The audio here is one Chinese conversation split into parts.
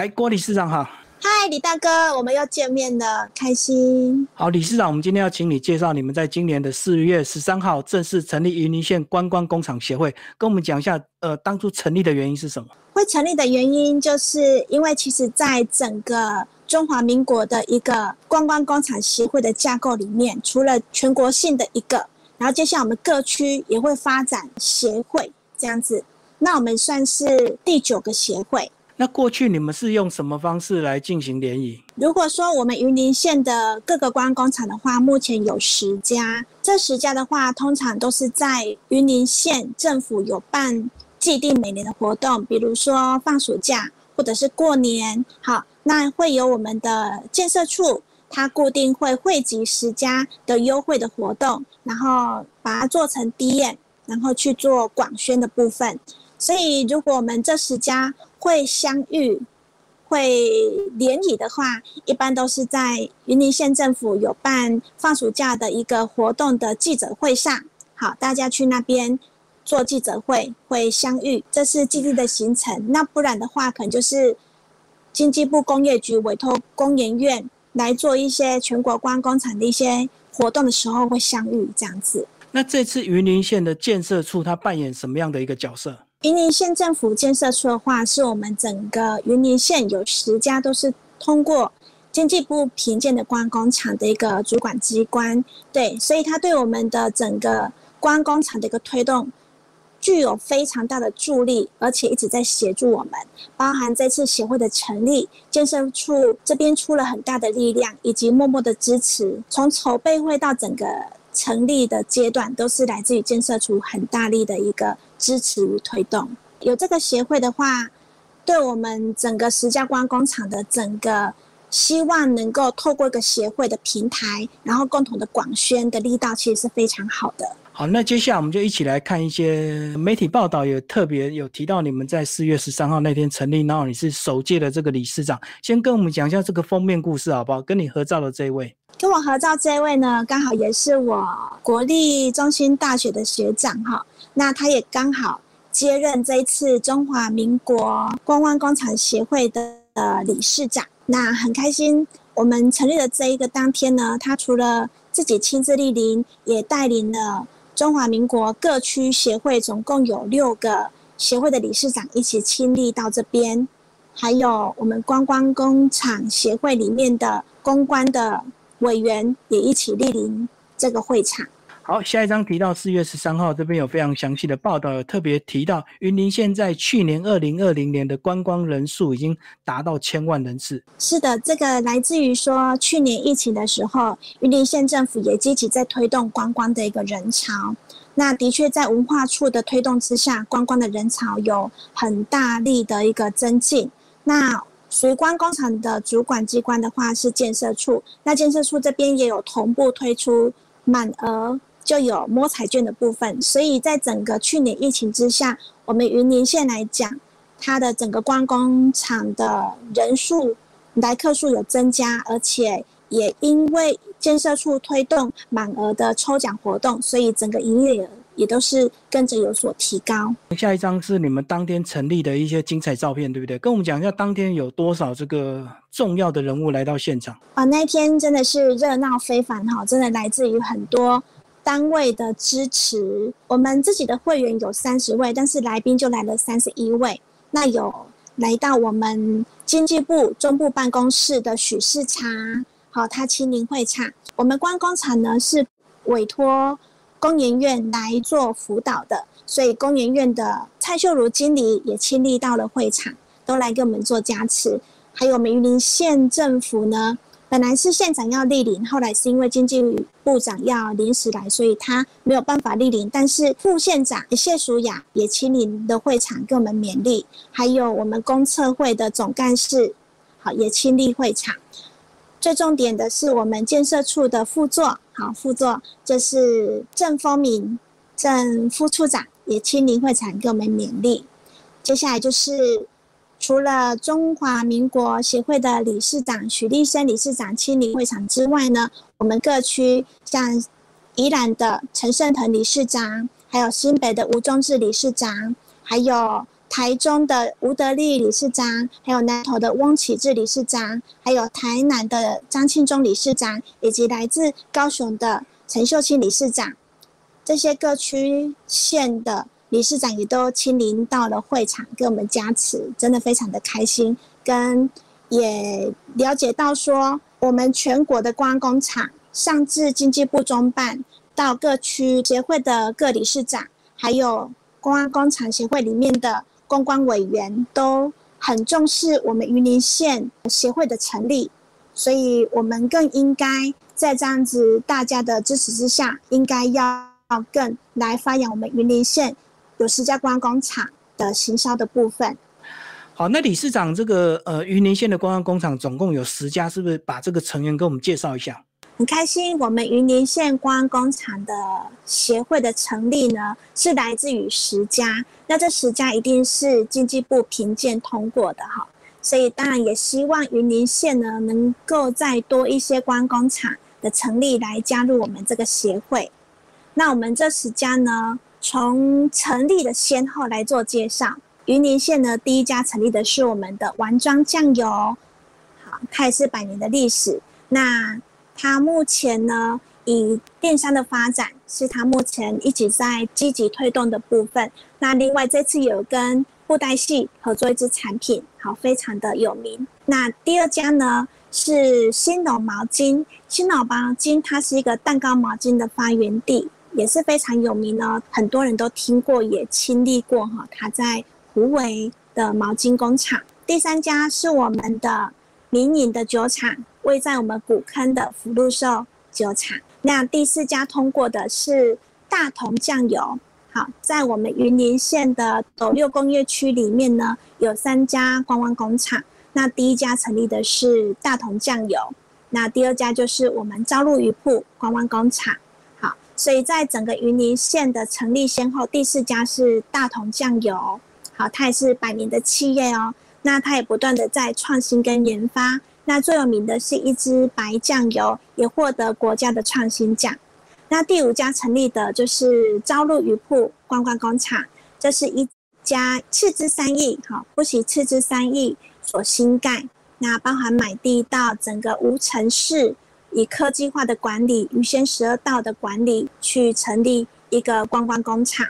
嗨，郭理事长好。嗨，李大哥，我们又见面了，开心。好，理事长，我们今天要请你介绍你们在今年的四月十三号正式成立云林县观光工厂协会，跟我们讲一下，呃，当初成立的原因是什么？会成立的原因，就是因为其实在整个中华民国的一个观光工厂协会的架构里面，除了全国性的一个，然后接下来我们各区也会发展协会这样子，那我们算是第九个协会。那过去你们是用什么方式来进行联谊？如果说我们云林县的各个观光工厂的话，目前有十家。这十家的话，通常都是在云林县政府有办既定每年的活动，比如说放暑假或者是过年。好，那会有我们的建设处，它固定会汇集十家的优惠的活动，然后把它做成 D N，然后去做广宣的部分。所以，如果我们这十家会相遇、会联谊的话，一般都是在云林县政府有办放暑假的一个活动的记者会上，好，大家去那边做记者会会相遇，这是基地的行程。那不然的话，可能就是经济部工业局委托工研院来做一些全国观光工厂的一些活动的时候会相遇这样子。那这次云林县的建设处，它扮演什么样的一个角色？云林县政府建设处的话，是我们整个云林县有十家都是通过经济部评鉴的观光厂的一个主管机关，对，所以它对我们的整个观光厂的一个推动具有非常大的助力，而且一直在协助我们。包含这次协会的成立，建设处这边出了很大的力量，以及默默的支持，从筹备会到整个成立的阶段，都是来自于建设处很大力的一个。支持与推动，有这个协会的话，对我们整个石家关工厂的整个希望能够透过一个协会的平台，然后共同的广宣的力道，其实是非常好的。好，那接下来我们就一起来看一些媒体报道，有特别有提到你们在四月十三号那天成立，然后你是首届的这个理事长，先跟我们讲一下这个封面故事好不好？跟你合照的这位，跟我合照这位呢，刚好也是我国立中心大学的学长哈。那他也刚好接任这一次中华民国观光工厂协会的呃理事长，那很开心。我们成立的这一个当天呢，他除了自己亲自莅临，也带领了中华民国各区协会，总共有六个协会的理事长一起亲历到这边，还有我们观光工厂协会里面的公关的委员也一起莅临这个会场。好，下一章提到四月十三号这边有非常详细的报道，有特别提到云林县在去年二零二零年的观光人数已经达到千万人次。是的，这个来自于说去年疫情的时候，云林县政府也积极在推动观光的一个人潮。那的确在文化处的推动之下，观光的人潮有很大力的一个增进。那属于观光厂的主管机关的话是建设处，那建设处这边也有同步推出满额。就有摸彩券的部分，所以在整个去年疫情之下，我们云林县来讲，它的整个观光厂的人数来客数有增加，而且也因为建设处推动满额的抽奖活动，所以整个营业额也都是跟着有所提高。下一张是你们当天成立的一些精彩照片，对不对？跟我们讲一下当天有多少这个重要的人物来到现场啊？那天真的是热闹非凡哈，真的来自于很多。单位的支持，我们自己的会员有三十位，但是来宾就来了三十一位。那有来到我们经济部中部办公室的许世茶，好，他亲临会场。我们观光厂呢是委托工研院来做辅导的，所以工研院的蔡秀如经理也亲历到了会场，都来给我们做加持。还有我们云林县政府呢。本来是县长要莅临，后来是因为经济部长要临时来，所以他没有办法莅临。但是副县长谢淑雅也亲临的会场，给我们勉励。还有我们公测会的总干事，好也亲历会场。最重点的是我们建设处的副座，好副座就是郑丰明郑副处长也亲临会场，给我们勉励。接下来就是。除了中华民国协会的理事长许立生理事长亲临会场之外呢，我们各区像宜兰的陈胜腾理事长，还有新北的吴忠志理事长，还有台中的吴德利理事长，还有南投的翁启志理事长，还有台南的张庆忠理事长，以及来自高雄的陈秀清理事长，这些各区县的理事长也都亲临到了会场，给我们加持，真的非常的开心。跟也了解到说，我们全国的观光工厂，上至经济部中办，到各区协会的各理事长，还有公安工厂协会里面的。公关委员都很重视我们云林县协会的成立，所以我们更应该在这样子大家的支持之下，应该要更来发扬我们云林县有十家观光工厂的行销的部分。好，那理事长，这个呃云林县的观光工厂总共有十家，是不是把这个成员给我们介绍一下？很开心，我们云林县光工厂的协会的成立呢，是来自于十家。那这十家一定是经济部评鉴通过的哈，所以当然也希望云林县呢，能够再多一些光工厂的成立来加入我们这个协会。那我们这十家呢，从成立的先后来做介绍。云林县呢，第一家成立的是我们的丸庄酱油，好，它也是百年的历史。那它目前呢，以电商的发展是它目前一直在积极推动的部分。那另外这次有跟布袋戏合作一支产品，好，非常的有名。那第二家呢是新农毛巾，新农毛巾它是一个蛋糕毛巾的发源地，也是非常有名哦，很多人都听过，也亲历过哈。它在湖尾的毛巾工厂。第三家是我们的民营的酒厂。位在我们古坑的福禄寿酒厂。那第四家通过的是大同酱油。好，在我们云林县的斗六工业区里面呢，有三家观光工厂。那第一家成立的是大同酱油，那第二家就是我们朝露鱼铺观光工厂。所以在整个云林县的成立先后，第四家是大同酱油。好，它也是百年的企业哦。那它也不断的在创新跟研发。那最有名的是一支白酱油，也获得国家的创新奖。那第五家成立的就是朝露鱼铺观光工厂，这是一家斥资三亿，哈，不惜斥资三亿所新盖。那包含买地到整个无城市，以科技化的管理、鱼仙十二道的管理去成立一个观光工厂。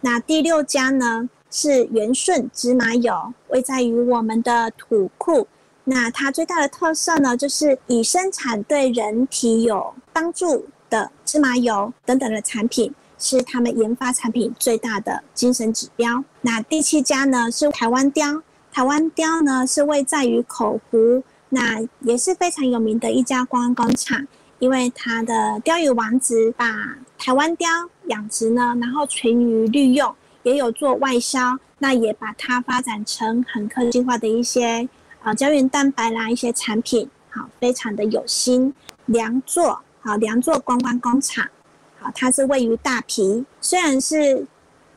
那第六家呢是元顺芝麻油，位在于我们的土库。那它最大的特色呢，就是以生产对人体有帮助的芝麻油等等的产品，是他们研发产品最大的精神指标。那第七家呢是台湾雕，台湾雕呢是位在于口湖，那也是非常有名的一家观光工厂，因为它的鲷鱼王子把台湾鲷养殖呢，然后纯鱼利用，也有做外销，那也把它发展成很科技化的一些。啊，胶原蛋白啦，一些产品好，非常的有心。良作好，良作观光工厂好，它是位于大皮，虽然是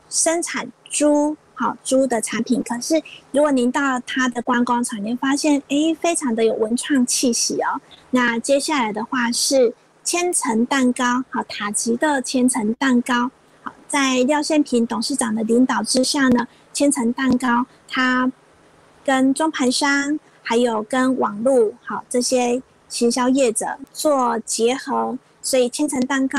生产猪好猪的产品，可是如果您到它的观光场，您发现哎，非常的有文创气息哦。那接下来的话是千层蛋糕好，塔吉的千层蛋糕好，在廖宪平董事长的领导之下呢，千层蛋糕它。跟中盘商还有跟网络好这些行销业者做结合，所以千层蛋糕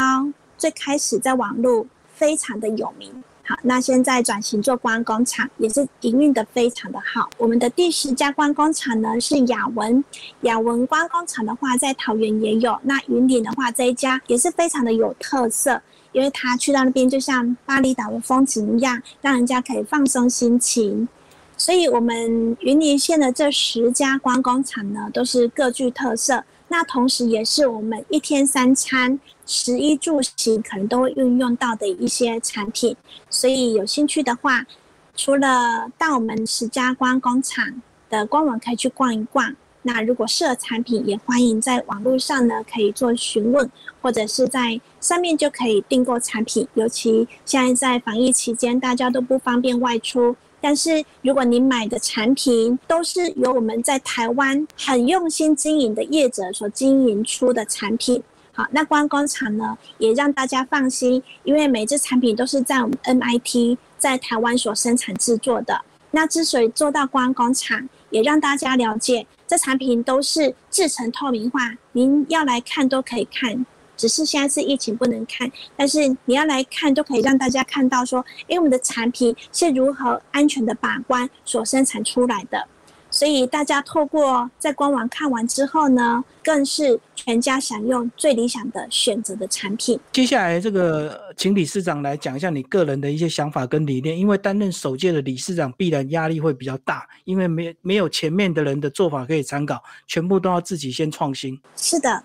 最开始在网络非常的有名。好，那现在转型做观光工厂，也是营运的非常的好。我们的第十家观光工厂呢是雅文，雅文观光工厂的话在桃园也有，那云顶的话这一家也是非常的有特色，因为他去到那边就像巴厘岛的风景一样，让人家可以放松心情。所以，我们云林县的这十家观光厂呢，都是各具特色。那同时，也是我们一天三餐、食衣住行可能都会运用到的一些产品。所以，有兴趣的话，除了到我们石家庄工厂的官网可以去逛一逛。那如果适合产品，也欢迎在网络上呢可以做询问，或者是在上面就可以订购产品。尤其现在在防疫期间，大家都不方便外出。但是，如果你买的产品都是由我们在台湾很用心经营的业者所经营出的产品，好，那观光厂呢也让大家放心，因为每只产品都是在我们 MIT 在台湾所生产制作的。那之所以做到观光工厂，也让大家了解这产品都是制成透明化，您要来看都可以看。只是现在是疫情不能看，但是你要来看都可以让大家看到说，哎，我们的产品是如何安全的把关所生产出来的。所以大家透过在官网看完之后呢，更是全家享用最理想的选择的产品。接下来这个，请理事长来讲一下你个人的一些想法跟理念。因为担任首届的理事长，必然压力会比较大，因为没没有前面的人的做法可以参考，全部都要自己先创新。是的，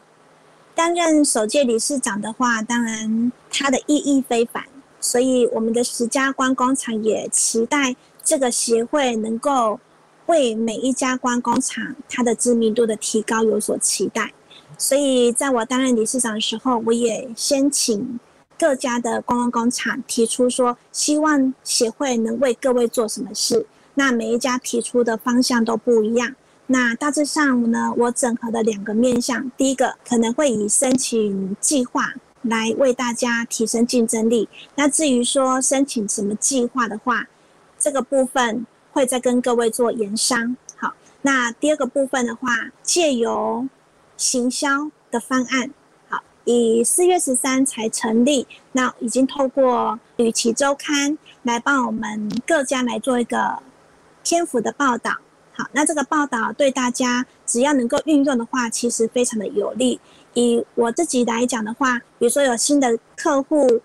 担任首届理事长的话，当然它的意义非凡，所以我们的十家观光厂也期待这个协会能够。为每一家观光厂它的知名度的提高有所期待，所以在我担任理事长的时候，我也先请各家的观光工厂提出说，希望协会能为各位做什么事。那每一家提出的方向都不一样。那大致上呢，我整合的两个面向，第一个可能会以申请计划来为大家提升竞争力。那至于说申请什么计划的话，这个部分。会再跟各位做研商。好，那第二个部分的话，借由行销的方案，好，以四月十三才成立，那已经透过旅奇周刊来帮我们各家来做一个篇幅的报道。好，那这个报道对大家只要能够运用的话，其实非常的有利。以我自己来讲的话，比如说有新的客户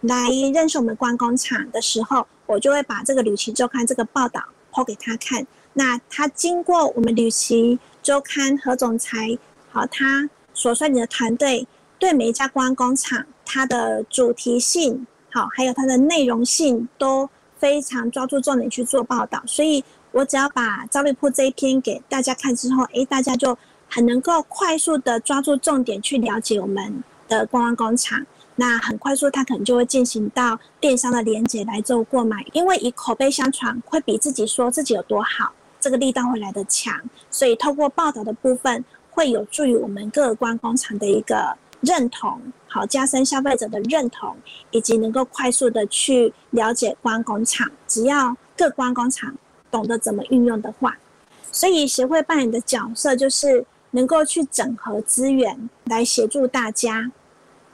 来认识我们观光厂的时候。我就会把这个旅行周刊这个报道抛给他看，那他经过我们旅行周刊何总裁好，他所率领的团队对每一家观光工厂，它的主题性好，还有它的内容性都非常抓住重点去做报道，所以我只要把招力铺这一篇给大家看之后，诶，大家就很能够快速的抓住重点去了解我们的观光工厂。那很快速，他可能就会进行到电商的连接来做购买，因为以口碑相传会比自己说自己有多好，这个力道会来得强，所以透过报道的部分会有助于我们各关工厂的一个认同，好加深消费者的认同，以及能够快速的去了解关工厂。只要各关工厂懂得怎么运用的话，所以协会扮演的角色就是能够去整合资源来协助大家。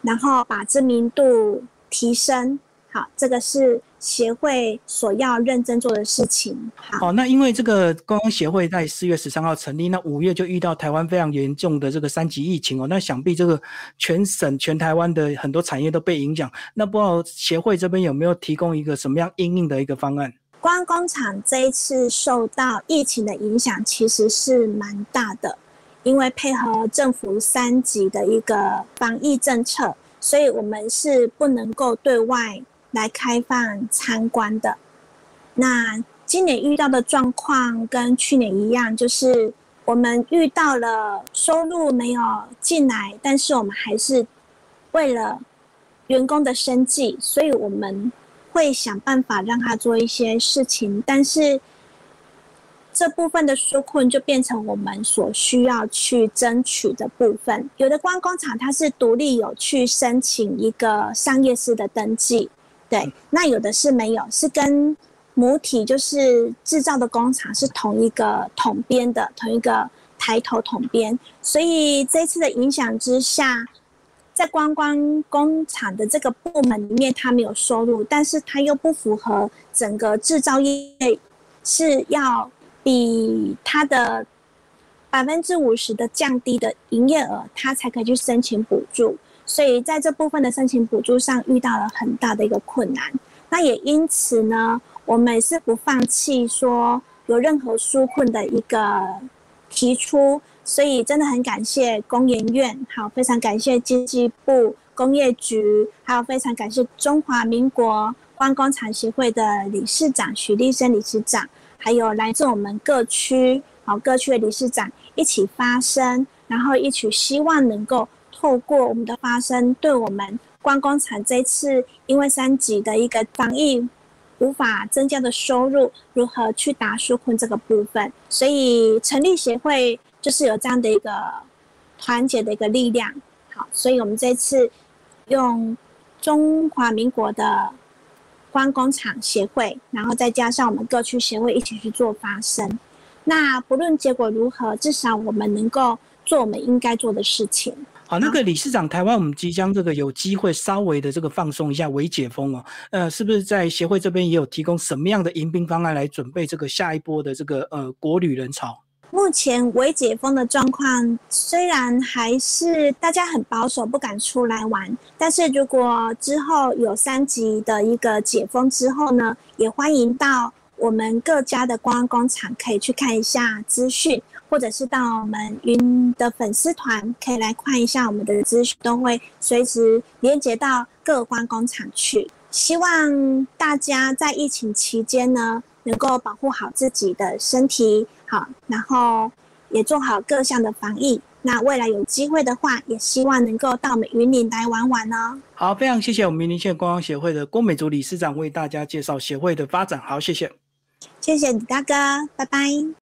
然后把知名度提升，好，这个是协会所要认真做的事情。好，那因为这个观光协会在四月十三号成立，那五月就遇到台湾非常严重的这个三级疫情哦，那想必这个全省全台湾的很多产业都被影响。那不知道协会这边有没有提供一个什么样应应的一个方案？观光厂这一次受到疫情的影响，其实是蛮大的。因为配合政府三级的一个防疫政策，所以我们是不能够对外来开放参观的。那今年遇到的状况跟去年一样，就是我们遇到了收入没有进来，但是我们还是为了员工的生计，所以我们会想办法让他做一些事情，但是。这部分的纾困就变成我们所需要去争取的部分。有的观光厂它是独立有去申请一个商业式的登记，对，那有的是没有，是跟母体就是制造的工厂是同一个统编的，同一个抬头统编。所以这次的影响之下，在观光工厂的这个部门里面，它没有收入，但是它又不符合整个制造业是要。比它的百分之五十的降低的营业额，他才可以去申请补助。所以在这部分的申请补助上遇到了很大的一个困难。那也因此呢，我们是不放弃说有任何纾困的一个提出。所以真的很感谢工研院，好，非常感谢经济部工业局，还有非常感谢中华民国观光厂协会的理事长许立生理事长。还有来自我们各区，好各区的理事长一起发声，然后一起希望能够透过我们的发声，对我们观光厂这次因为三级的一个防疫无法增加的收入，如何去打纾困这个部分。所以成立协会就是有这样的一个团结的一个力量。好，所以我们这次用中华民国的。观工厂协会，然后再加上我们各区协会一起去做发声。那不论结果如何，至少我们能够做我们应该做的事情。好，那个理事长，台湾我们即将这个有机会稍微的这个放松一下，微解封哦。呃，是不是在协会这边也有提供什么样的迎宾方案来准备这个下一波的这个呃国旅人潮？目前微解封的状况，虽然还是大家很保守，不敢出来玩，但是如果之后有三级的一个解封之后呢，也欢迎到我们各家的观光工厂可以去看一下资讯。或者是到我们云的粉丝团，可以来看一下我们的资讯，都会随时连接到各关工厂去。希望大家在疫情期间呢，能够保护好自己的身体，好，然后也做好各项的防疫。那未来有机会的话，也希望能够到我们云林来玩玩哦。好，非常谢谢我们云林县观光协会的郭美竹理事长为大家介绍协会的发展。好，谢谢，谢谢李大哥，拜拜。